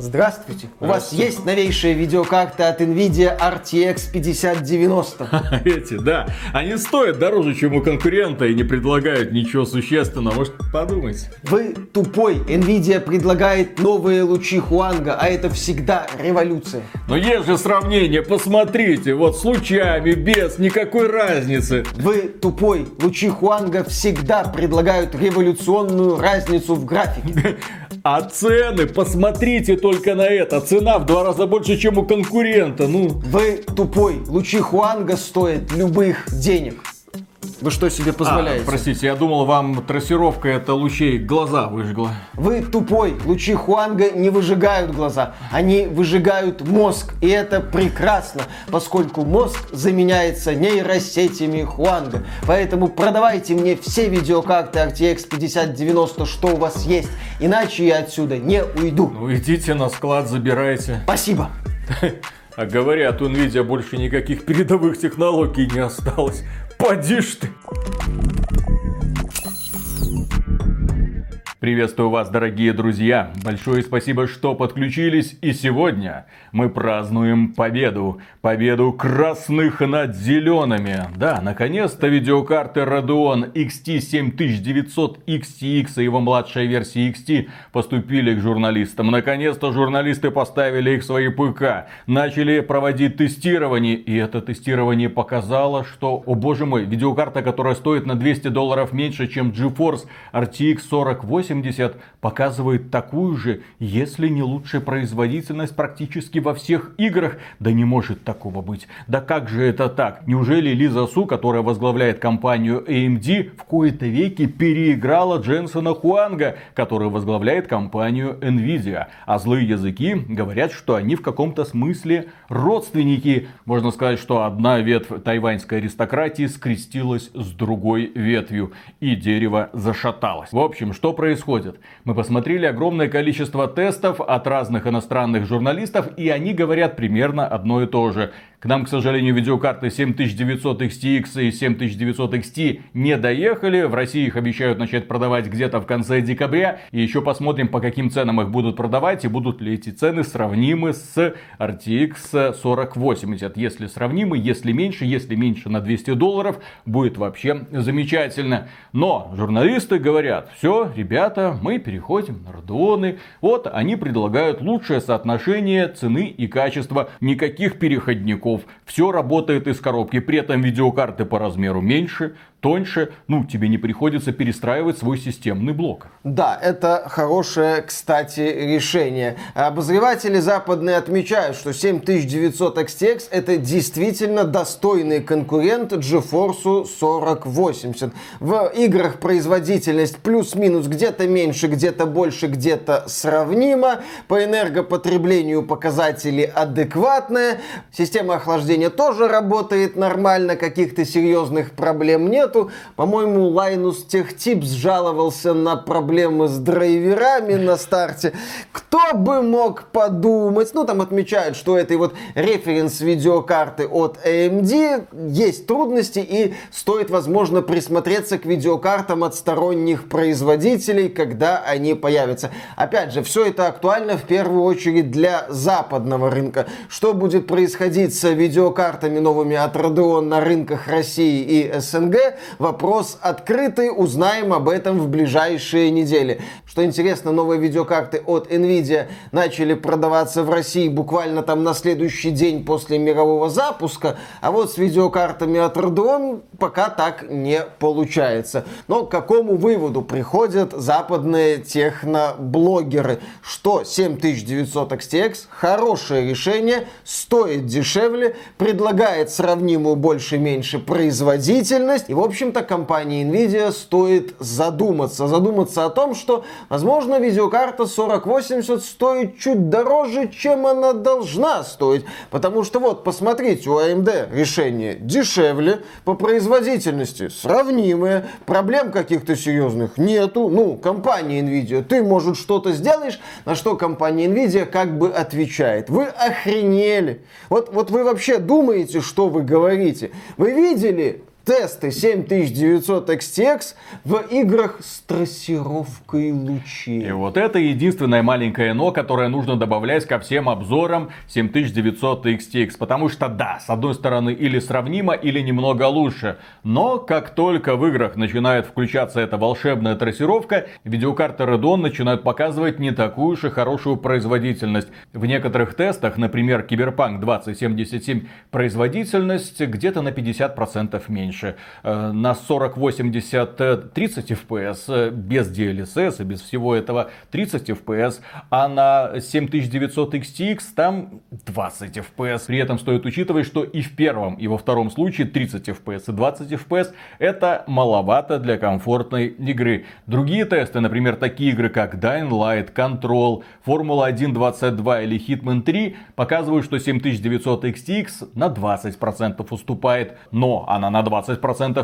Здравствуйте. У вас есть новейшая видеокарта от NVIDIA RTX 5090? Эти, да. Они стоят дороже, чем у конкурента и не предлагают ничего существенного. Может, подумайте. Вы тупой. NVIDIA предлагает новые лучи Хуанга, а это всегда революция. Но есть же сравнение. Посмотрите. Вот с лучами, без, никакой разницы. Вы тупой. Лучи Хуанга всегда предлагают революционную разницу в графике. А цены, посмотрите только на это. Цена в два раза больше, чем у конкурента. Ну. Вы тупой. Лучи Хуанга стоят любых денег. Вы что себе позволяете? А, простите, я думал, вам трассировка это лучей глаза выжгла. Вы тупой. Лучи Хуанга не выжигают глаза. Они выжигают мозг. И это прекрасно, поскольку мозг заменяется нейросетями Хуанга. Поэтому продавайте мне все видеокарты RTX 5090, что у вас есть. Иначе я отсюда не уйду. Ну идите на склад, забирайте. Спасибо. А говорят, у Nvidia больше никаких передовых технологий не осталось. Поди ж ты! Приветствую вас, дорогие друзья! Большое спасибо, что подключились. И сегодня мы празднуем победу. Победу красных над зелеными. Да, наконец-то видеокарты Radeon XT 7900 XTX и его младшая версия XT поступили к журналистам. Наконец-то журналисты поставили их в свои ПК. Начали проводить тестирование. И это тестирование показало, что, о боже мой, видеокарта, которая стоит на 200 долларов меньше, чем GeForce RTX 4080, 80 показывает такую же, если не лучшая производительность практически во всех играх. Да не может такого быть. Да как же это так? Неужели Лиза Су, которая возглавляет компанию AMD, в кои-то веки переиграла Дженсона Хуанга, который возглавляет компанию Nvidia? А злые языки говорят, что они в каком-то смысле родственники. Можно сказать, что одна ветвь тайваньской аристократии скрестилась с другой ветвью, и дерево зашаталось. В общем, что происходит? Происходит. Мы посмотрели огромное количество тестов от разных иностранных журналистов, и они говорят примерно одно и то же. К нам, к сожалению, видеокарты 7900 XTX и 7900 XT не доехали. В России их обещают начать продавать где-то в конце декабря. И еще посмотрим, по каким ценам их будут продавать и будут ли эти цены сравнимы с RTX 4080. Если сравнимы, если меньше, если меньше на 200 долларов, будет вообще замечательно. Но журналисты говорят, все, ребята, мы переходим на Radeon. Вот они предлагают лучшее соотношение цены и качества. Никаких переходников игроков. Все работает из коробки. При этом видеокарты по размеру меньше, тоньше, ну, тебе не приходится перестраивать свой системный блок. Да, это хорошее, кстати, решение. Обозреватели западные отмечают, что 7900 XTX это действительно достойный конкурент GeForce 4080. В играх производительность плюс-минус где-то меньше, где-то больше, где-то сравнимо. По энергопотреблению показатели адекватные. Система охлаждения тоже работает нормально, каких-то серьезных проблем нет нету. По-моему, Tech Tips жаловался на проблемы с драйверами на старте. Кто бы мог подумать? Ну, там отмечают, что этой вот референс видеокарты от AMD есть трудности и стоит, возможно, присмотреться к видеокартам от сторонних производителей, когда они появятся. Опять же, все это актуально в первую очередь для западного рынка. Что будет происходить с видеокартами новыми от Radeon на рынках России и СНГ, Вопрос открытый, узнаем об этом в ближайшие недели. Что интересно, новые видеокарты от Nvidia начали продаваться в России буквально там на следующий день после мирового запуска, а вот с видеокартами от Radeon пока так не получается. Но к какому выводу приходят западные техноблогеры? Что 7900 XTX хорошее решение, стоит дешевле, предлагает сравнимую больше-меньше производительность и, в общем-то, компании Nvidia стоит задуматься. Задуматься о том, что, возможно, видеокарта 4080 стоит чуть дороже, чем она должна стоить. Потому что вот, посмотрите, у AMD решение дешевле, по производительности сравнимое, проблем каких-то серьезных нету. Ну, компания Nvidia, ты, может, что-то сделаешь, на что компания Nvidia как бы отвечает. Вы охренели. Вот, вот вы вообще думаете, что вы говорите? Вы видели тесты 7900 XTX в играх с трассировкой лучей. И вот это единственное маленькое но, которое нужно добавлять ко всем обзорам 7900 XTX. Потому что да, с одной стороны или сравнимо, или немного лучше. Но как только в играх начинает включаться эта волшебная трассировка, видеокарты Radeon начинают показывать не такую уж и хорошую производительность. В некоторых тестах, например, Cyberpunk 2077, производительность где-то на 50% меньше. Э, на 4080 30 FPS без DLSS и без всего этого 30 FPS, а на 7900 XTX там 20 FPS. При этом стоит учитывать, что и в первом, и во втором случае 30 FPS и 20 FPS это маловато для комфортной игры. Другие тесты, например, такие игры как Dying Light, Control, Formula 1 22 или Hitman 3 показывают, что 7900 XTX на 20% уступает, но она на 20%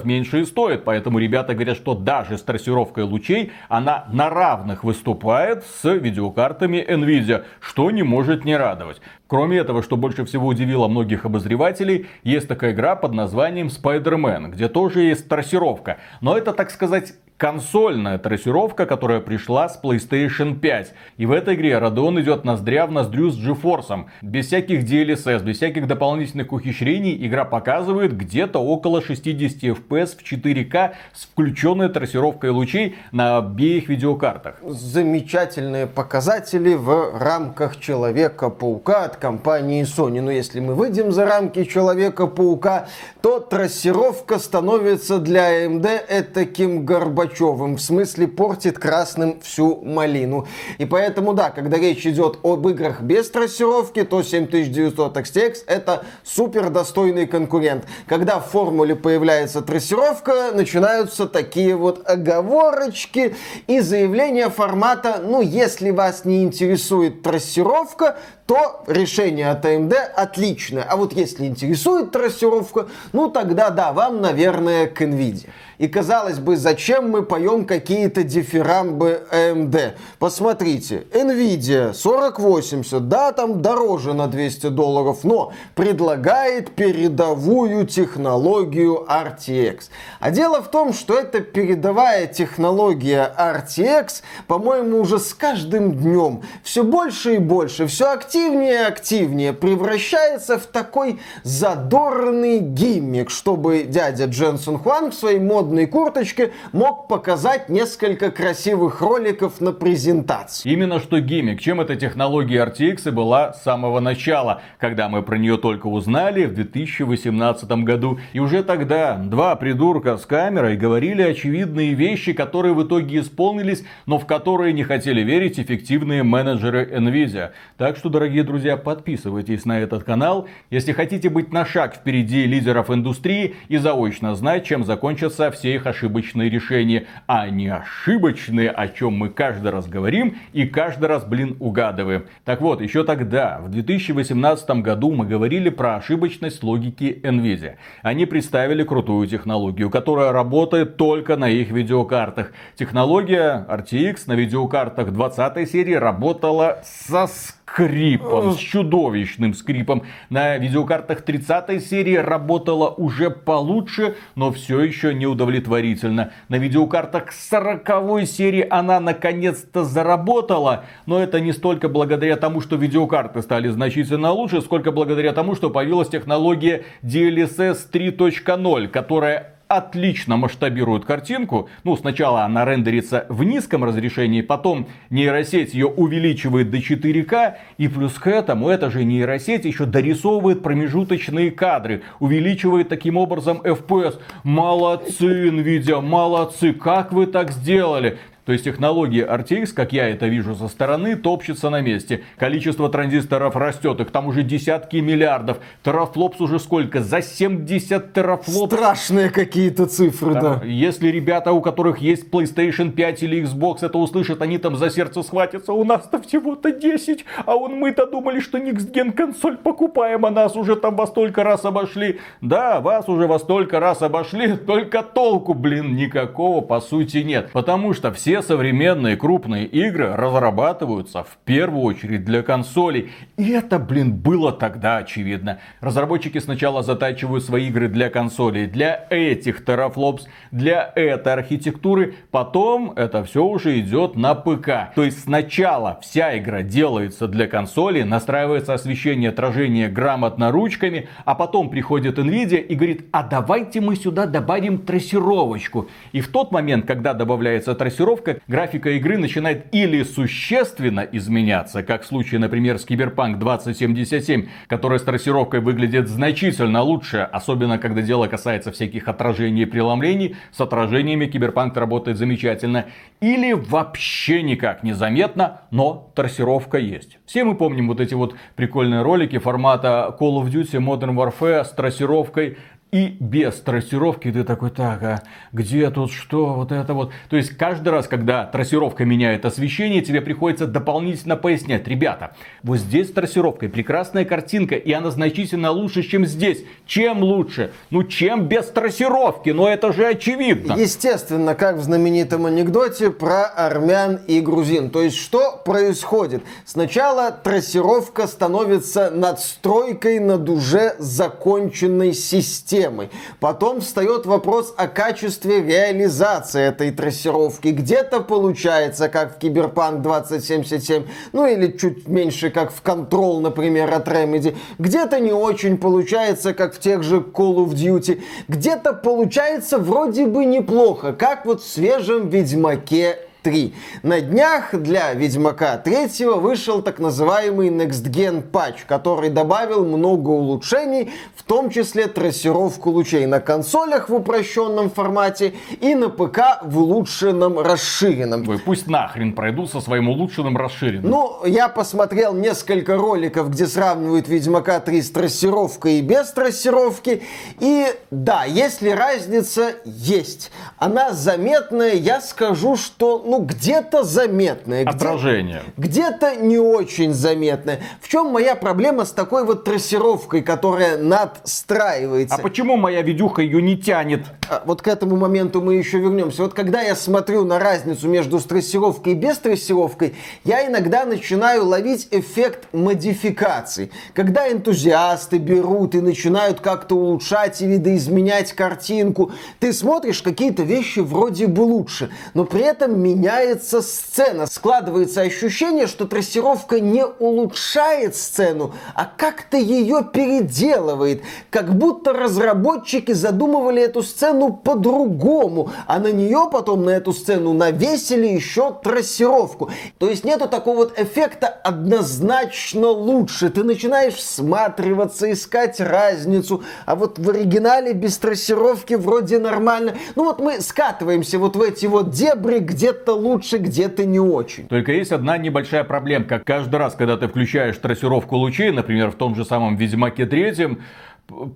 меньше и стоит, поэтому ребята говорят, что даже с трассировкой лучей она на равных выступает с видеокартами Nvidia, что не может не радовать. Кроме этого, что больше всего удивило многих обозревателей, есть такая игра под названием Spider-Man, где тоже есть трассировка. Но это, так сказать, консольная трассировка, которая пришла с PlayStation 5. И в этой игре Radeon идет ноздря в ноздрю с GeForce. Без всяких DLSS, без всяких дополнительных ухищрений игра показывает где-то около 60 FPS в 4К с включенной трассировкой лучей на обеих видеокартах. Замечательные показатели в рамках Человека-паука от компании Sony. Но если мы выйдем за рамки Человека-паука, то трассировка становится для AMD таким горбачом Горбачевым, в смысле портит красным всю малину. И поэтому, да, когда речь идет об играх без трассировки, то 7900 XTX это супер достойный конкурент. Когда в формуле появляется трассировка, начинаются такие вот оговорочки и заявления формата, ну, если вас не интересует трассировка, то решение от AMD отличное. А вот если интересует трассировка, ну тогда да, вам, наверное, к NVIDIA. И казалось бы, зачем мы поем какие-то дифирамбы AMD? Посмотрите, Nvidia 4080, да, там дороже на 200 долларов, но предлагает передовую технологию RTX. А дело в том, что эта передовая технология RTX, по-моему, уже с каждым днем все больше и больше, все активнее и активнее превращается в такой задорный гиммик, чтобы дядя Дженсен Хуан в своей модной модной курточке мог показать несколько красивых роликов на презентации. Именно что гиммик. Чем эта технология RTX и была с самого начала, когда мы про нее только узнали в 2018 году. И уже тогда два придурка с камерой говорили очевидные вещи, которые в итоге исполнились, но в которые не хотели верить эффективные менеджеры Nvidia. Так что, дорогие друзья, подписывайтесь на этот канал, если хотите быть на шаг впереди лидеров индустрии и заочно знать, чем закончатся все их ошибочные решения, а не ошибочные, о чем мы каждый раз говорим и каждый раз, блин, угадываем. Так вот, еще тогда, в 2018 году мы говорили про ошибочность логики NVIDIA. Они представили крутую технологию, которая работает только на их видеокартах. Технология RTX на видеокартах 20 серии работала со скрипом, с чудовищным скрипом. На видеокартах 30 серии работала уже получше, но все еще неудовлетворительно. На видеокартах 40 серии она наконец-то заработала, но это не столько благодаря тому, что видеокарты стали значительно лучше, сколько благодаря тому, что появилась технология DLSS 3.0, которая отлично масштабирует картинку. Ну, сначала она рендерится в низком разрешении, потом нейросеть ее увеличивает до 4К, и плюс к этому эта же нейросеть еще дорисовывает промежуточные кадры, увеличивает таким образом FPS. Молодцы, Nvidia, молодцы, как вы так сделали? То есть технология RTX, как я это вижу со стороны, топчется на месте. Количество транзисторов растет, их там уже десятки миллиардов. Терафлопс уже сколько? За 70 терафлопс. Страшные какие-то цифры, да. да. Если ребята, у которых есть PlayStation 5 или Xbox, это услышат, они там за сердце схватятся. У нас-то всего-то 10, а он мы-то думали, что Next Gen консоль покупаем, а нас уже там во столько раз обошли. Да, вас уже во столько раз обошли, только толку, блин, никакого по сути нет. Потому что все все современные крупные игры разрабатываются в первую очередь для консолей. И это, блин, было тогда очевидно. Разработчики сначала затачивают свои игры для консолей, для этих терафлопс, для этой архитектуры. Потом это все уже идет на ПК. То есть сначала вся игра делается для консоли, настраивается освещение, отражение грамотно ручками, а потом приходит Nvidia и говорит, а давайте мы сюда добавим трассировочку. И в тот момент, когда добавляется трассировка, графика игры начинает или существенно изменяться, как в случае, например, с Cyberpunk 2077, которая с трассировкой выглядит значительно лучше, особенно когда дело касается всяких отражений и преломлений, с отражениями Cyberpunk работает замечательно, или вообще никак незаметно, но трассировка есть. Все мы помним вот эти вот прикольные ролики формата Call of Duty Modern Warfare с трассировкой и без трассировки ты такой, так, а где тут что, вот это вот. То есть каждый раз, когда трассировка меняет освещение, тебе приходится дополнительно пояснять, ребята, вот здесь трассировка, прекрасная картинка, и она значительно лучше, чем здесь. Чем лучше? Ну, чем без трассировки? Но это же очевидно. Естественно, как в знаменитом анекдоте про армян и грузин. То есть, что происходит? Сначала трассировка становится надстройкой над уже законченной системой системой. Потом встает вопрос о качестве реализации этой трассировки. Где-то получается, как в Киберпанк 2077, ну или чуть меньше, как в Control, например, от Remedy. Где-то не очень получается, как в тех же Call of Duty. Где-то получается вроде бы неплохо, как вот в свежем Ведьмаке 3. На днях для Ведьмака 3 вышел так называемый Next Gen патч, который добавил много улучшений, в том числе трассировку лучей на консолях в упрощенном формате и на ПК в улучшенном расширенном. Вы пусть нахрен пройду со своим улучшенным расширенным. Ну, я посмотрел несколько роликов, где сравнивают Ведьмака 3 с трассировкой и без трассировки. И да, если разница есть. Она заметная, я скажу, что ну, ну, где-то заметное. Отражение. Где- где-то не очень заметное. В чем моя проблема с такой вот трассировкой, которая надстраивается? А почему моя видюха ее не тянет? А, вот к этому моменту мы еще вернемся. Вот когда я смотрю на разницу между трассировкой и без трассировкой, я иногда начинаю ловить эффект модификаций. Когда энтузиасты берут и начинают как-то улучшать и видоизменять картинку, ты смотришь какие-то вещи вроде бы лучше, но при этом меня меняется сцена. Складывается ощущение, что трассировка не улучшает сцену, а как-то ее переделывает. Как будто разработчики задумывали эту сцену по-другому, а на нее потом, на эту сцену, навесили еще трассировку. То есть нету такого вот эффекта однозначно лучше. Ты начинаешь всматриваться, искать разницу, а вот в оригинале без трассировки вроде нормально. Ну вот мы скатываемся вот в эти вот дебри, где-то лучше, где-то не очень. Только есть одна небольшая проблемка. Каждый раз, когда ты включаешь трассировку лучей, например, в том же самом Ведьмаке третьем,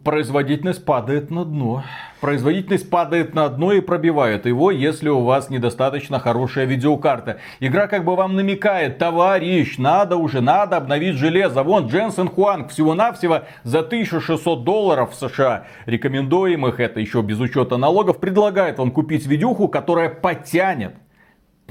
производительность падает на дно. Производительность падает на дно и пробивает его, если у вас недостаточно хорошая видеокарта. Игра как бы вам намекает, товарищ, надо уже, надо обновить железо. Вон Дженсен Хуанг всего-навсего за 1600 долларов в США, рекомендуемых, это еще без учета налогов, предлагает вам купить видюху, которая потянет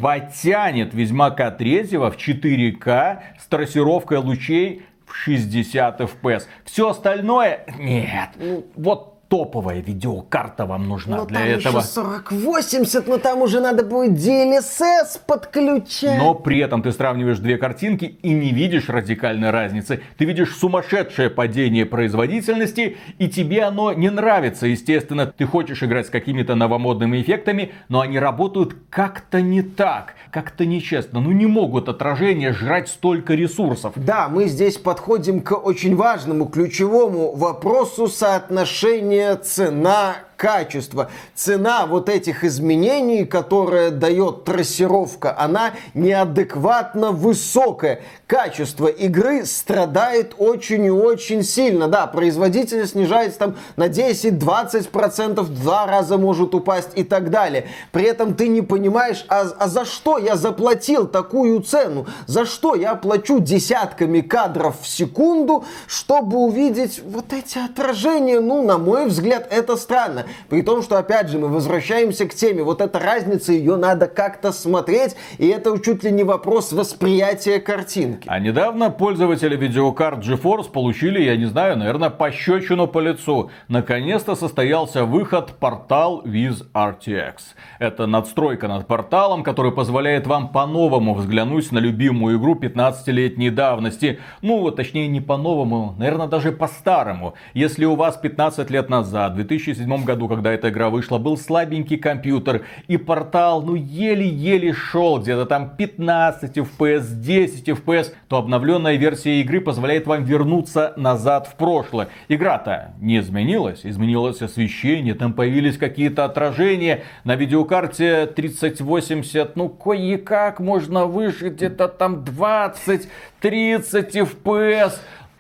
потянет Ведьмака 3 в 4К с трассировкой лучей в 60 FPS. Все остальное нет. Ну, вот топовая видеокарта вам нужна но для там этого. Еще 4080, но там уже надо будет DLSS подключать. Но при этом ты сравниваешь две картинки и не видишь радикальной разницы. Ты видишь сумасшедшее падение производительности, и тебе оно не нравится. Естественно, ты хочешь играть с какими-то новомодными эффектами, но они работают как-то не так, как-то нечестно. Ну не могут отражения жрать столько ресурсов. Да, мы здесь подходим к очень важному, ключевому вопросу соотношения цена качество. Цена вот этих изменений, которые дает трассировка, она неадекватно высокая. Качество игры страдает очень и очень сильно. Да, производительность снижается там на 10-20%, в два раза может упасть и так далее. При этом ты не понимаешь, а, а за что я заплатил такую цену? За что я плачу десятками кадров в секунду, чтобы увидеть вот эти отражения? Ну, на мой взгляд, это странно. При том, что, опять же, мы возвращаемся к теме. Вот эта разница, ее надо как-то смотреть, и это чуть ли не вопрос восприятия картинки. А недавно пользователи видеокарт GeForce получили, я не знаю, наверное, пощечину по лицу. Наконец-то состоялся выход портал With RTX. Это надстройка над порталом, который позволяет вам по-новому взглянуть на любимую игру 15-летней давности. Ну, точнее, не по-новому, наверное, даже по-старому. Если у вас 15 лет назад, в 2007 году, когда эта игра вышла, был слабенький компьютер, и портал, ну, еле-еле шел, где-то там 15 FPS, 10 FPS, то обновленная версия игры позволяет вам вернуться назад в прошлое. Игра-то не изменилась, изменилось освещение, там появились какие-то отражения. На видеокарте 3080, ну, кое-как можно выжить где-то там 20-30 FPS.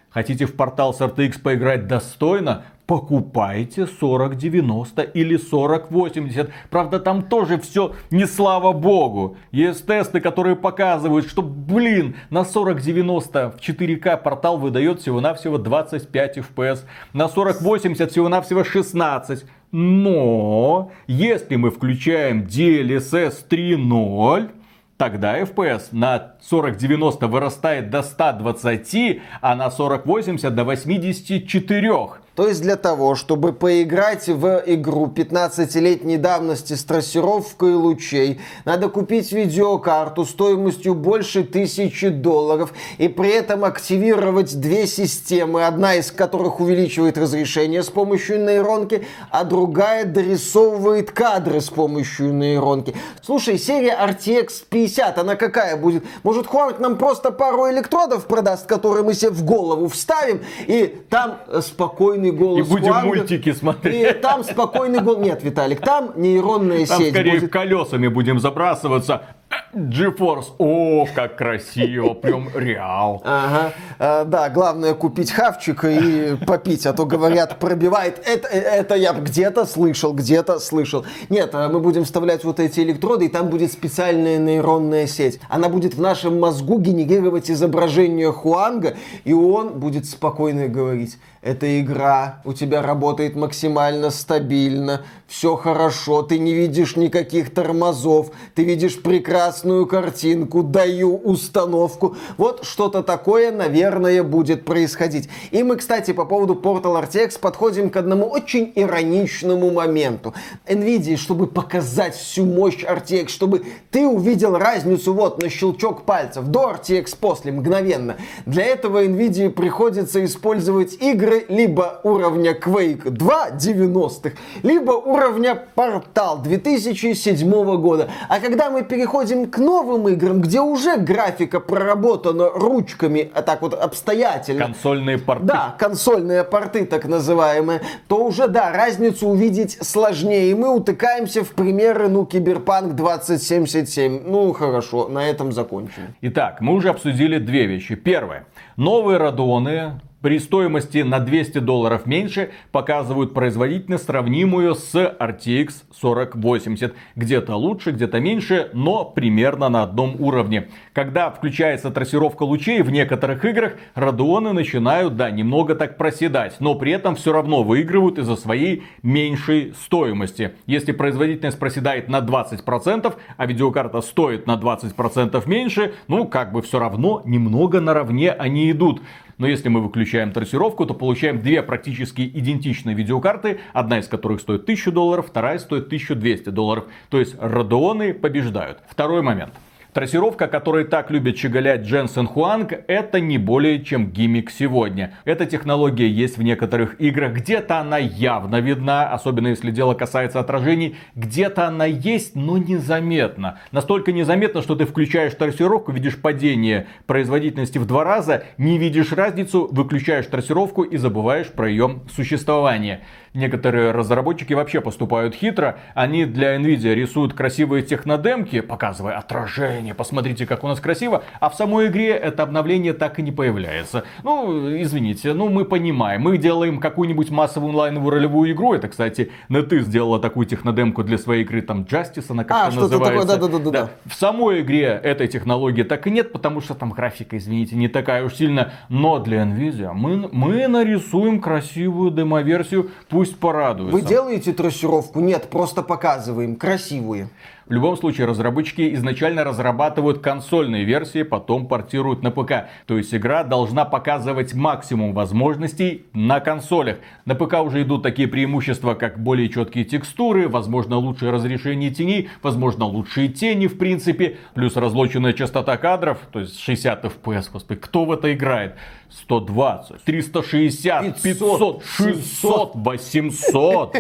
Хотите в портал с RTX поиграть достойно? Покупайте 4090 или 4080. Правда, там тоже все не слава богу. Есть тесты, которые показывают, что, блин, на 4090 в 4К портал выдает всего-навсего 25 FPS. На 4080 всего-навсего 16. Но, если мы включаем DLSS 3.0, Тогда FPS на 4090 вырастает до 120, а на 4080 до 84. То есть для того, чтобы поиграть в игру 15-летней давности с трассировкой лучей, надо купить видеокарту стоимостью больше тысячи долларов и при этом активировать две системы, одна из которых увеличивает разрешение с помощью нейронки, а другая дорисовывает кадры с помощью нейронки. Слушай, серия RTX 50, она какая будет? Может, Хорт нам просто пару электродов продаст, которые мы себе в голову вставим, и там спокойный спокойный голос И будем Хуанга, мультики смотреть. И там спокойный голос. Нет, Виталик, там нейронная там сеть скорее будет. колесами будем забрасываться. GeForce, о, как красиво, прям реал. Ага, а, да, главное купить хавчик и попить, а то говорят, пробивает. Это, это я где-то слышал, где-то слышал. Нет, а мы будем вставлять вот эти электроды, и там будет специальная нейронная сеть. Она будет в нашем мозгу генерировать изображение Хуанга, и он будет спокойно говорить эта игра у тебя работает максимально стабильно, все хорошо, ты не видишь никаких тормозов, ты видишь прекрасную картинку, даю установку. Вот что-то такое, наверное, будет происходить. И мы, кстати, по поводу Portal RTX подходим к одному очень ироничному моменту. NVIDIA, чтобы показать всю мощь RTX, чтобы ты увидел разницу вот на щелчок пальцев до RTX после, мгновенно. Для этого NVIDIA приходится использовать игры либо уровня Quake 2 90-х, либо уровня Portal 2007 года. А когда мы переходим к новым играм, где уже графика проработана ручками, а так вот обстоятельно. Консольные порты. Да, консольные порты так называемые, то уже, да, разницу увидеть сложнее. И мы утыкаемся в примеры, ну, Киберпанк 2077. Ну, хорошо, на этом закончим. Итак, мы уже обсудили две вещи. Первое. Новые радоны при стоимости на 200 долларов меньше показывают производительность сравнимую с RTX 4080. Где-то лучше, где-то меньше, но примерно на одном уровне. Когда включается трассировка лучей в некоторых играх, радионы начинают, да, немного так проседать, но при этом все равно выигрывают из-за своей меньшей стоимости. Если производительность проседает на 20%, а видеокарта стоит на 20% меньше, ну как бы все равно немного наравне они идут. Но если мы выключаем трассировку, то получаем две практически идентичные видеокарты, одна из которых стоит 1000 долларов, вторая стоит 1200 долларов. То есть Radeon побеждают. Второй момент. Трассировка, которой так любит щеголять Дженсен Хуанг, это не более чем гиммик сегодня. Эта технология есть в некоторых играх, где-то она явно видна, особенно если дело касается отражений, где-то она есть, но незаметно. Настолько незаметно, что ты включаешь трассировку, видишь падение производительности в два раза, не видишь разницу, выключаешь трассировку и забываешь про ее существование. Некоторые разработчики вообще поступают хитро. Они для Nvidia рисуют красивые технодемки, показывая отражение посмотрите, как у нас красиво, а в самой игре это обновление так и не появляется. Ну, извините, ну мы понимаем, мы делаем какую-нибудь массовую онлайновую ролевую игру, это, кстати, NetEase сделала такую технодемку для своей игры, там, Justice она как-то а, называется. Такое, да, да, да, да. В самой игре этой технологии так и нет, потому что там графика, извините, не такая уж сильно, но для Nvidia мы, мы нарисуем красивую демоверсию, пусть порадуются. Вы делаете трассировку? Нет, просто показываем красивую. В любом случае, разработчики изначально разрабатывают консольные версии, потом портируют на ПК. То есть игра должна показывать максимум возможностей на консолях. На ПК уже идут такие преимущества, как более четкие текстуры, возможно лучшее разрешение теней, возможно лучшие тени в принципе, плюс разлоченная частота кадров, то есть 60 FPS, господи, кто в это играет? 120, 360, 500, 600, 800.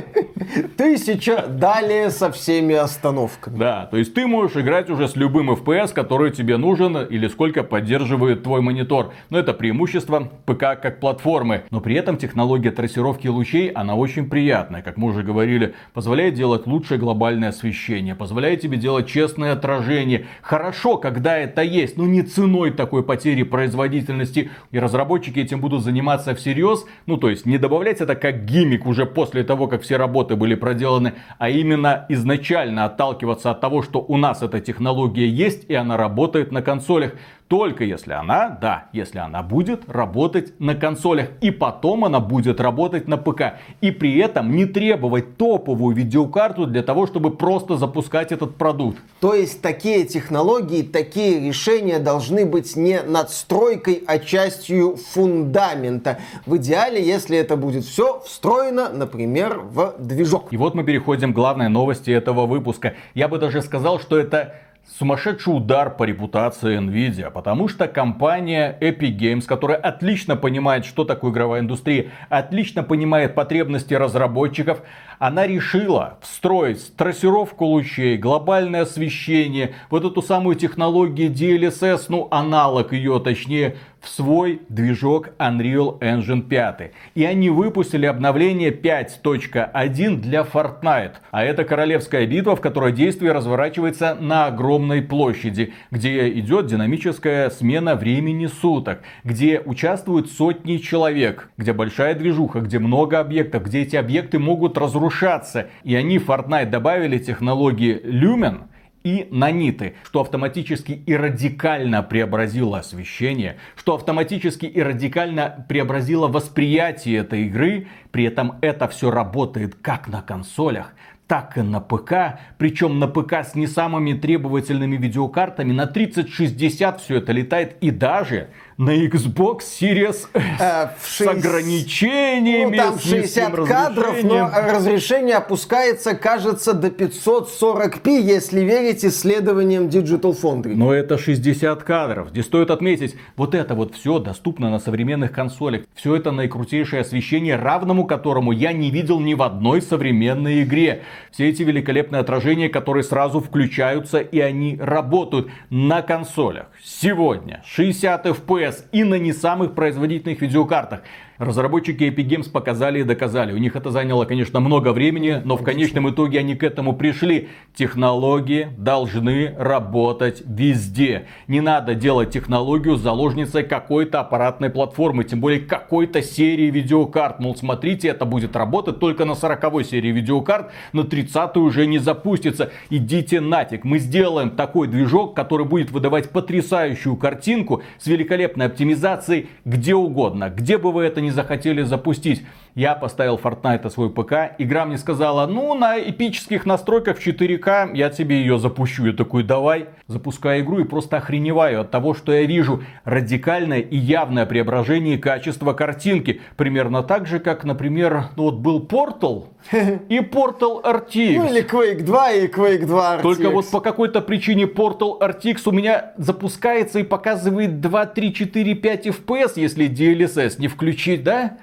Тысяча, далее со всеми остановками. Да, то есть ты можешь играть уже с любым FPS, который тебе нужен или сколько поддерживает твой монитор. Но это преимущество ПК как платформы. Но при этом технология трассировки лучей, она очень приятная. Как мы уже говорили, позволяет делать лучшее глобальное освещение, позволяет тебе делать честное отражение. Хорошо, когда это есть, но не ценой такой потери производительности и разработчики этим будут заниматься всерьез, ну то есть не добавлять это как гиммик уже после того, как все работы были проделаны, а именно изначально отталкиваться от того, что у нас эта технология есть и она работает на консолях. Только если она, да, если она будет работать на консолях. И потом она будет работать на ПК. И при этом не требовать топовую видеокарту для того, чтобы просто запускать этот продукт. То есть такие технологии, такие решения должны быть не надстройкой, а частью фундамента. В идеале, если это будет все встроено, например, в движок. И вот мы переходим к главной новости этого выпуска. Я бы даже сказал, что это сумасшедший удар по репутации Nvidia, потому что компания Epic Games, которая отлично понимает, что такое игровая индустрия, отлично понимает потребности разработчиков, она решила встроить трассировку лучей, глобальное освещение, вот эту самую технологию DLSS, ну аналог ее точнее, в свой движок Unreal Engine 5. И они выпустили обновление 5.1 для Fortnite. А это королевская битва, в которой действие разворачивается на огромной площади, где идет динамическая смена времени суток, где участвуют сотни человек, где большая движуха, где много объектов, где эти объекты могут разрушаться. И они в Fortnite добавили технологии Lumen, и наниты, что автоматически и радикально преобразило освещение, что автоматически и радикально преобразило восприятие этой игры, при этом это все работает как на консолях, так и на ПК, причем на ПК с не самыми требовательными видеокартами, на 3060 все это летает и даже на Xbox Series S а, с 6... ограничениями. Ну, там 60 кадров, но разрешение опускается, кажется, до 540p, если верить исследованиям Digital Foundry. Но это 60 кадров. Здесь стоит отметить, вот это вот все доступно на современных консолях. Все это наикрутейшее освещение, равному которому я не видел ни в одной современной игре. Все эти великолепные отражения, которые сразу включаются и они работают на консолях. Сегодня 60 FPS FPS и на не самых производительных видеокартах. Разработчики Epic Games показали и доказали. У них это заняло, конечно, много времени, но в конечном итоге они к этому пришли. Технологии должны работать везде. Не надо делать технологию заложницей какой-то аппаратной платформы, тем более какой-то серии видеокарт. Мол, смотрите, это будет работать только на 40 серии видеокарт, на 30 уже не запустится. Идите нафиг. Мы сделаем такой движок, который будет выдавать потрясающую картинку с великолепной оптимизацией где угодно. Где бы вы это ни захотели запустить. Я поставил Fortnite на свой ПК. Игра мне сказала, ну, на эпических настройках в 4К я тебе ее запущу. Я такой, давай. Запускаю игру и просто охреневаю от того, что я вижу. Радикальное и явное преображение качества картинки. Примерно так же, как, например, ну вот был Portal и Portal RTX. Ну или Quake 2 и Quake 2 RTX. Только вот по какой-то причине Portal RTX у меня запускается и показывает 2, 3, 4, 5 FPS, если DLSS не включить, да?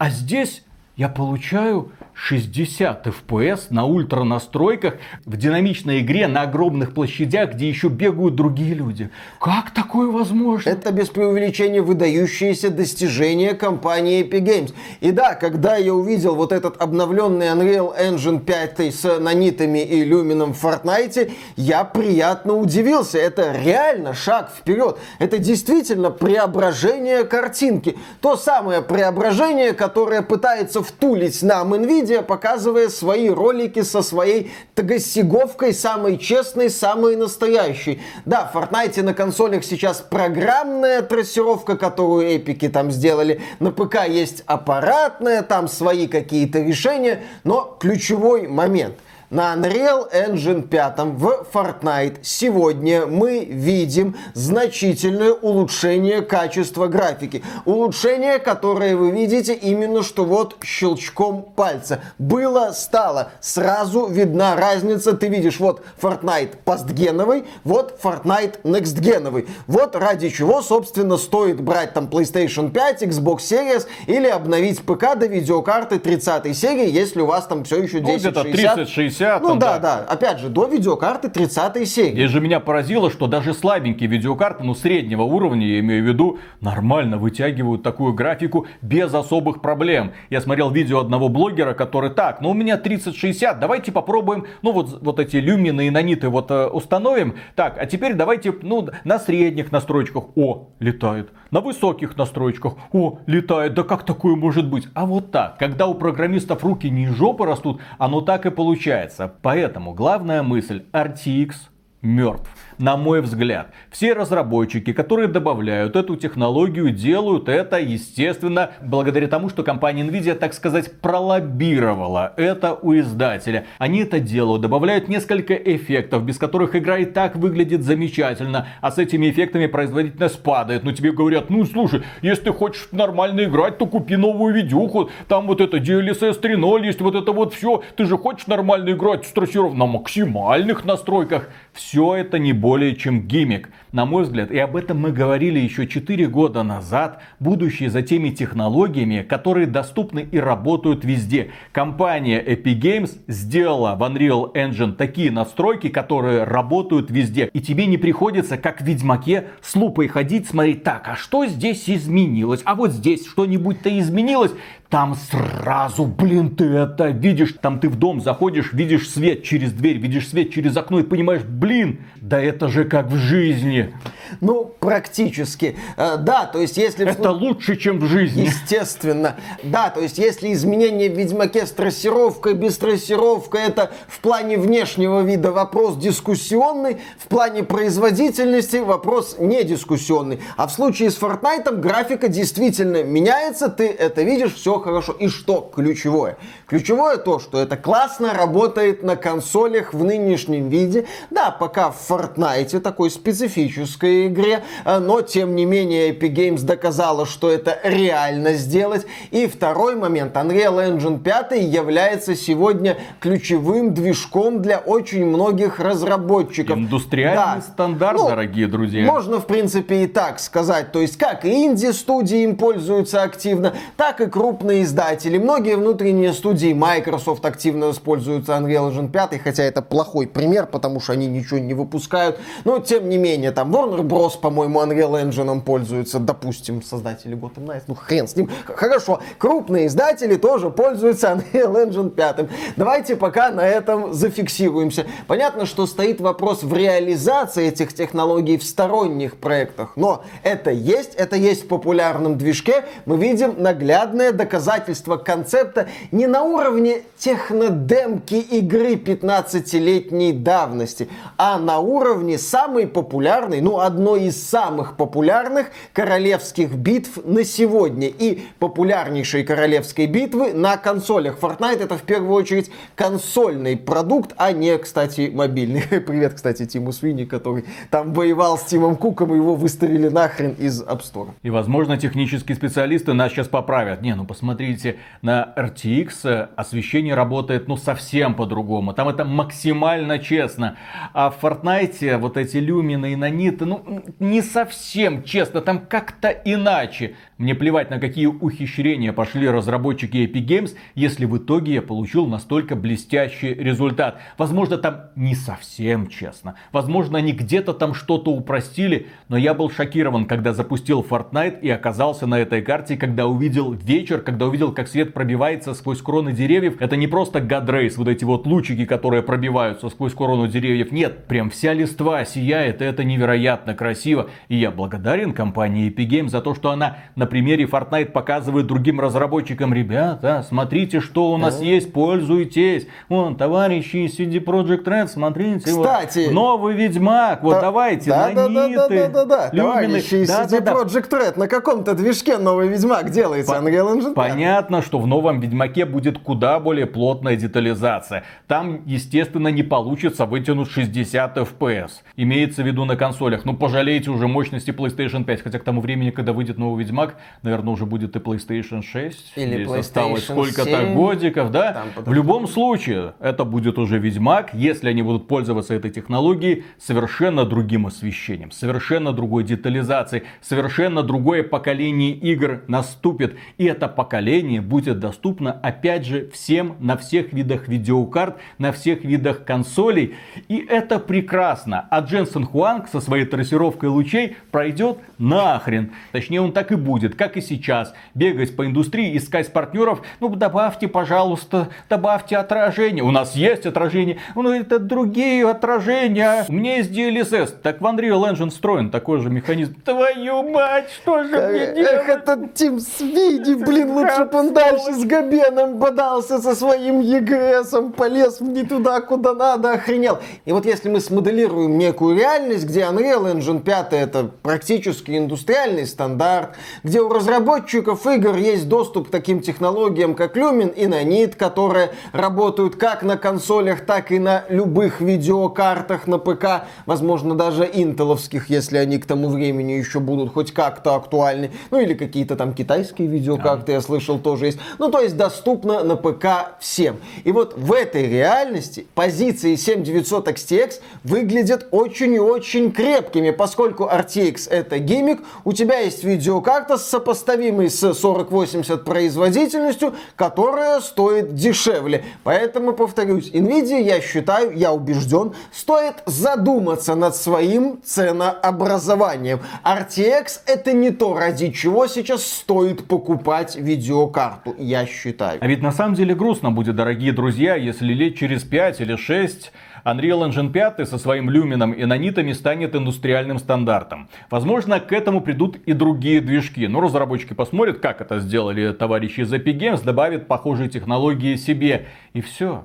А здесь я получаю 60 FPS на ультра настройках в динамичной игре на огромных площадях, где еще бегают другие люди. Как такое возможно? Это без преувеличения выдающиеся достижения компании Epic Games. И да, когда я увидел вот этот обновленный Unreal Engine 5 с нанитами и люмином в Fortnite, я приятно удивился. Это реально шаг вперед. Это действительно преображение картинки. То самое преображение, которое пытается втулить нам Nvidia Nvidia, показывая свои ролики со своей тагосиговкой, самой честной, самой настоящей. Да, в Fortnite на консолях сейчас программная трассировка, которую эпики там сделали. На ПК есть аппаратная, там свои какие-то решения, но ключевой момент – на Unreal Engine 5 в Fortnite сегодня мы видим значительное улучшение качества графики. Улучшение, которое вы видите именно что вот щелчком пальца. Было, стало. Сразу видна разница. Ты видишь вот Fortnite постгеновый, вот Fortnite некстгеновый. Вот ради чего, собственно, стоит брать там PlayStation 5, Xbox Series или обновить ПК до видеокарты 30 серии, если у вас там все еще 1060. Ну, 3060 50. Ну там, да, да, Опять же, до видеокарты 30 серии. Здесь же меня поразило, что даже слабенькие видеокарты, ну среднего уровня, я имею в виду, нормально вытягивают такую графику без особых проблем. Я смотрел видео одного блогера, который так, ну у меня 3060, давайте попробуем, ну вот, вот эти люмины и наниты вот э, установим. Так, а теперь давайте, ну, на средних настройках, о, летает. На высоких настройках, о, летает, да как такое может быть? А вот так, когда у программистов руки не жопы растут, оно так и получается получается. Поэтому главная мысль RTX мертв на мой взгляд. Все разработчики, которые добавляют эту технологию, делают это, естественно, благодаря тому, что компания Nvidia, так сказать, пролоббировала это у издателя. Они это делают, добавляют несколько эффектов, без которых игра и так выглядит замечательно, а с этими эффектами производительность падает. Но тебе говорят, ну слушай, если ты хочешь нормально играть, то купи новую видюху, там вот это DLSS 3.0 есть, вот это вот все, ты же хочешь нормально играть с трассеров на максимальных настройках. Все это не более чем гиммик. На мой взгляд, и об этом мы говорили еще 4 года назад, будущее за теми технологиями, которые доступны и работают везде. Компания Epic Games сделала в Unreal Engine такие настройки, которые работают везде. И тебе не приходится, как в Ведьмаке, с лупой ходить, смотреть, так, а что здесь изменилось? А вот здесь что-нибудь-то изменилось? Там сразу, блин, ты это видишь. Там ты в дом заходишь, видишь свет через дверь, видишь свет через окно и понимаешь, блин, да это же как в жизни. Ну, практически. Э, да, то есть если... Это лучше, чем в жизни. Естественно. Да, то есть если изменение в Ведьмаке с трассировкой, без трассировка, это в плане внешнего вида вопрос дискуссионный, в плане производительности вопрос не дискуссионный. А в случае с Fortnite графика действительно меняется, ты это видишь, все хорошо. И что ключевое? Ключевое то, что это классно работает на консолях в нынешнем виде. Да, пока в Fortnite такой специфической игре, э, но тем не менее Epic Games доказала, что это реально сделать. И второй момент. Unreal Engine 5 является сегодня ключевым движком для очень многих разработчиков. Индустриальный да. стандарт, ну, дорогие друзья. Можно, в принципе, и так сказать. То есть, как и инди-студии им пользуются активно, так и крупные издатели, многие внутренние студии Microsoft активно используются Unreal Engine 5, хотя это плохой пример, потому что они ничего не выпускают. Но тем не менее, там Warner Bros, по-моему, Unreal Engine пользуются, допустим, создатели Gotham Knights, ну хрен с ним. Хорошо, крупные издатели тоже пользуются Unreal Engine 5. Давайте пока на этом зафиксируемся. Понятно, что стоит вопрос в реализации этих технологий в сторонних проектах, но это есть, это есть в популярном движке. Мы видим наглядное доказательство концепта не на уровне технодемки игры 15-летней давности, а на уровне самой популярной, ну одной из самых популярных королевских битв на сегодня и популярнейшей королевской битвы на консолях. Fortnite это в первую очередь консольный продукт, а не, кстати, мобильный. Привет, кстати, Тиму Свини, который там воевал с Тимом Куком, его выставили нахрен из App Store. И, возможно, технические специалисты нас сейчас поправят. Не, ну посмотри, посмотрите на RTX, освещение работает ну совсем по-другому. Там это максимально честно. А в Fortnite вот эти люмины и наниты, ну не совсем честно, там как-то иначе. Мне плевать на какие ухищрения пошли разработчики Epic Games, если в итоге я получил настолько блестящий результат. Возможно там не совсем честно. Возможно они где-то там что-то упростили, но я был шокирован, когда запустил Fortnite и оказался на этой карте, когда увидел вечер, когда увидел, как свет пробивается сквозь кроны деревьев. Это не просто Rays, вот эти вот лучики, которые пробиваются сквозь крону деревьев. Нет, прям вся листва сияет, и это невероятно красиво. И я благодарен компании Epic Games за то, что она на примере Fortnite показывает другим разработчикам, ребята, смотрите, что у нас есть, пользуйтесь. Вон, товарищи из CD Projekt Red, смотрите, Кстати, вот, новый Ведьмак, вот Да- давайте, да, да, да, да, да, да, да. люмины. Товарищи из CD. Projekt Red, на каком-то движке новый Ведьмак делается, Unreal Engine 5. Понятно, что в новом Ведьмаке будет куда более плотная детализация. Там, естественно, не получится вытянуть 60 FPS. Имеется в виду на консолях. Ну, пожалейте уже мощности PlayStation 5. Хотя к тому времени, когда выйдет новый Ведьмак, наверное, уже будет и PlayStation 6. Или Здесь осталось PlayStation сколько-то 7. годиков, да? Там В любом случае, это будет уже Ведьмак, если они будут пользоваться этой технологией совершенно другим освещением, совершенно другой детализацией, совершенно другое поколение игр наступит. И это поколение будет доступно, опять же, всем на всех видах видеокарт, на всех видах консолей. И это прекрасно. А Дженсен Хуанг со своей трассировкой лучей пройдет нахрен. Точнее, он так и будет, как и сейчас. Бегать по индустрии, искать партнеров. Ну, добавьте, пожалуйста, добавьте отражение. У нас есть отражение. Ну, это другие отражения. У меня есть DLSS. Так в Unreal Engine встроен такой же механизм. Твою мать, что же мне Эх, делать? этот Тим Свиди, блин, лучше бы он дальше с Габеном бодался со своим ЕГСом, полез не туда, куда надо, охренел. И вот если мы смоделируем некую реальность, где Unreal Engine 5 это практически индустриальный стандарт, где у разработчиков игр есть доступ к таким технологиям, как Lumen и Nanit, которые работают как на консолях, так и на любых видеокартах на ПК, возможно, даже интеловских, если они к тому времени еще будут хоть как-то актуальны. Ну или какие-то там китайские видеокарты, я слышал, тоже есть. Ну то есть доступно на ПК всем. И вот в этой реальности позиции 7900 XTX выглядят очень и очень крепкими, поскольку RTX это гиммик, у тебя есть видеокарта сопоставимой с 4080 производительностью, которая стоит дешевле. Поэтому, повторюсь, Nvidia, я считаю, я убежден, стоит задуматься над своим ценообразованием. RTX это не то, ради чего сейчас стоит покупать видеокарту, я считаю. А ведь на самом деле грустно будет, дорогие друзья, если лет через 5 или 6 Unreal Engine 5 со своим люмином и нанитами станет индустриальным стандартом. Возможно, к этому придут и другие движки. Но разработчики посмотрят, как это сделали товарищи из Epic Games, добавят похожие технологии себе. И все.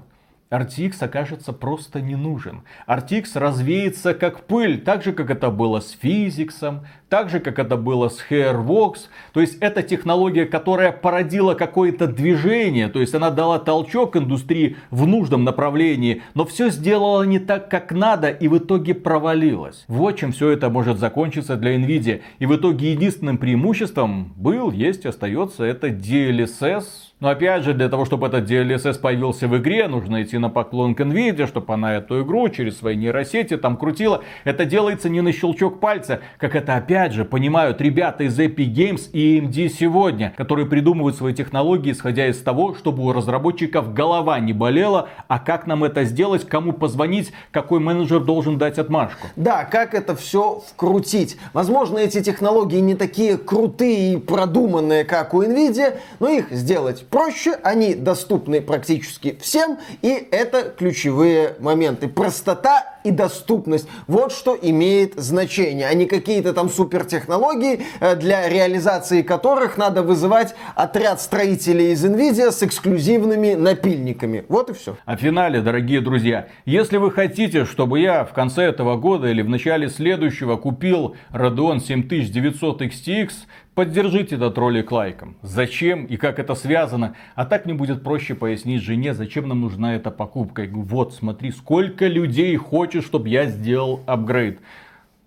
RTX окажется просто не нужен. RTX развеется как пыль, так же как это было с физиксом, так же как это было с Hairvox. То есть это технология, которая породила какое-то движение, то есть она дала толчок индустрии в нужном направлении, но все сделала не так, как надо и в итоге провалилась. Вот чем все это может закончиться для Nvidia. И в итоге единственным преимуществом был, есть, остается это DLSS, но опять же, для того, чтобы этот DLSS появился в игре, нужно идти на поклон к Nvidia, чтобы она эту игру через свои нейросети там крутила. Это делается не на щелчок пальца, как это опять же понимают ребята из Epic Games и AMD сегодня, которые придумывают свои технологии, исходя из того, чтобы у разработчиков голова не болела, а как нам это сделать, кому позвонить, какой менеджер должен дать отмашку. Да, как это все вкрутить. Возможно, эти технологии не такие крутые и продуманные, как у Nvidia, но их сделать проще, они доступны практически всем, и это ключевые моменты. Простота и доступность. Вот что имеет значение, а не какие-то там супертехнологии, э, для реализации которых надо вызывать отряд строителей из Nvidia с эксклюзивными напильниками. Вот и все. О финале, дорогие друзья. Если вы хотите, чтобы я в конце этого года или в начале следующего купил Radeon 7900 XTX, поддержите этот ролик лайком. Зачем и как это связано. А так мне будет проще пояснить жене, зачем нам нужна эта покупка. Вот, смотри, сколько людей хочет, чтобы я сделал апгрейд.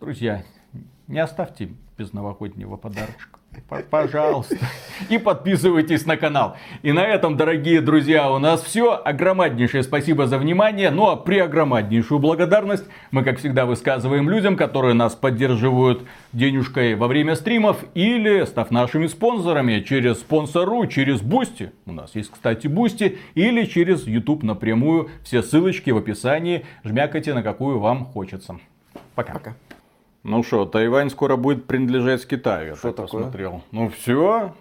Друзья, не оставьте без новогоднего подарочка. Пожалуйста. И подписывайтесь на канал. И на этом, дорогие друзья, у нас все. Огромнейшее спасибо за внимание. Ну а при огромнейшую благодарность мы, как всегда, высказываем людям, которые нас поддерживают денежкой во время стримов или став нашими спонсорами через Sponsr, через Boosty. У нас есть, кстати, Boosty. Или через YouTube напрямую. Все ссылочки в описании. Жмякайте на какую вам хочется. Пока. Пока. Ну что, Тайвань скоро будет принадлежать Китаю, что так такое? посмотрел. Ну все.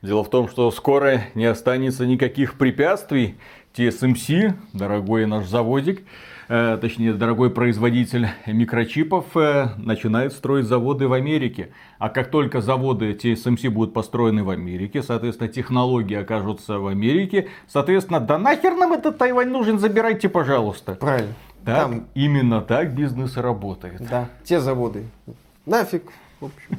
Дело в том, что скоро не останется никаких препятствий. TSMC, дорогой наш заводик, э, точнее, дорогой производитель микрочипов, э, начинает строить заводы в Америке. А как только заводы TSMC будут построены в Америке, соответственно, технологии окажутся в Америке, соответственно, да нахер нам этот Тайвань нужен, забирайте, пожалуйста. Правильно. Так, Там... Именно так бизнес работает. Да, те заводы. Нафиг, в общем.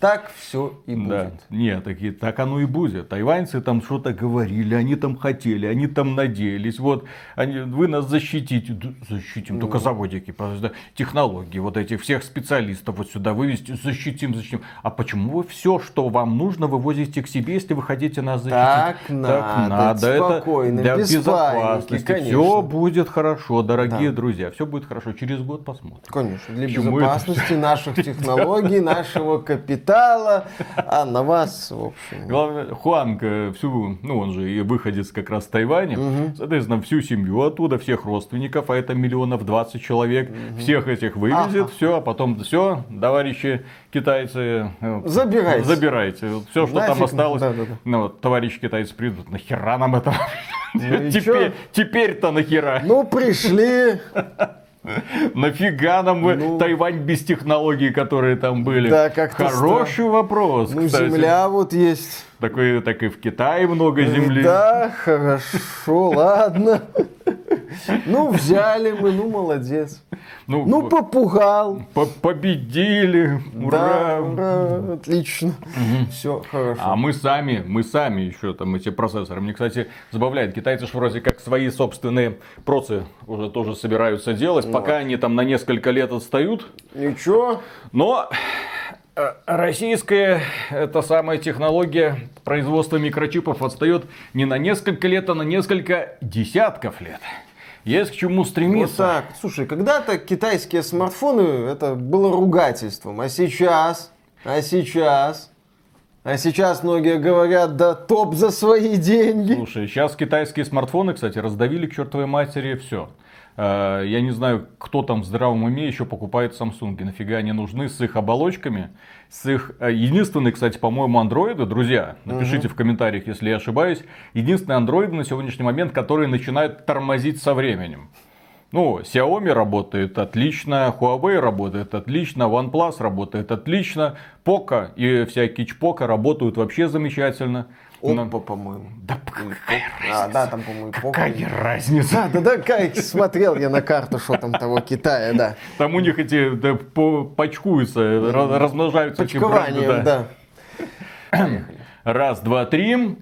Так все и будет. Да. Нет, такие, так оно и будет. Тайваньцы там что-то говорили, они там хотели, они там надеялись. Вот, они, вы нас защитите. Защитим, ну. только заводики, технологии, вот этих всех специалистов вот сюда вывести, защитим, защитим. А почему вы все, что вам нужно, вывозите к себе, если вы хотите нас защитить? Так, так надо, надо. Это для без безопасности. Паники, все будет хорошо, дорогие да. друзья. Все будет хорошо. Через год посмотрим. Конечно, для Почему безопасности это? наших технологий, нашего капитала читала, а на вас, в общем... Главное, Хуанг всю, ну он же и выходец как раз с Тайваня, угу. соответственно, всю семью оттуда, всех родственников, а это миллионов 20 человек, угу. всех этих вывезет, ага. все, а потом все, товарищи китайцы, э, забирайте, забирайте, все, что Нафиг, там осталось, да, да, да. ну товарищи китайцы придут, нахера нам это? Ну, теперь, теперь-то нахера? Ну, пришли. Нафига нам ну, Тайвань без технологий, которые там были? Да, как Хороший стар... вопрос. Ну, кстати. земля вот есть. Такой, так и в Китае много земли. Да, хорошо, ладно. Ну, взяли мы, ну, молодец. Ну, ну попугал. По Победили. Ура. Да, ура. Отлично. Угу. Все хорошо. А мы сами, мы сами еще там эти процессоры. Мне, кстати, забавляет. Китайцы же вроде как свои собственные процы уже тоже собираются делать. Вот. Пока они там на несколько лет отстают. Ничего. Но российская эта самая технология производства микрочипов отстает не на несколько лет, а на несколько десятков лет. Есть к чему стремиться. Вот так. Слушай, когда-то китайские смартфоны это было ругательством, а сейчас, а сейчас, а сейчас многие говорят, да топ за свои деньги. Слушай, сейчас китайские смартфоны, кстати, раздавили к чертовой матери все. Э, я не знаю, кто там в здравом уме еще покупает Samsung. Нафига они нужны с их оболочками. С их... Э, единственный, кстати, по-моему, андроиды, друзья, напишите угу. в комментариях, если я ошибаюсь. Единственный андроид на сегодняшний момент, который начинает тормозить со временем. Ну, Xiaomi работает отлично, Huawei работает отлично, OnePlus работает отлично, Poco и всякие чпока работают вообще замечательно. Опа, по-моему. Да? А, да, там, по-моему, Какая Poco. разница? Да, да, да, смотрел я на карту, что там того Китая, да. Там у них эти да, по, почкуются, размножаются эти бренды. Да. Раз, два, три.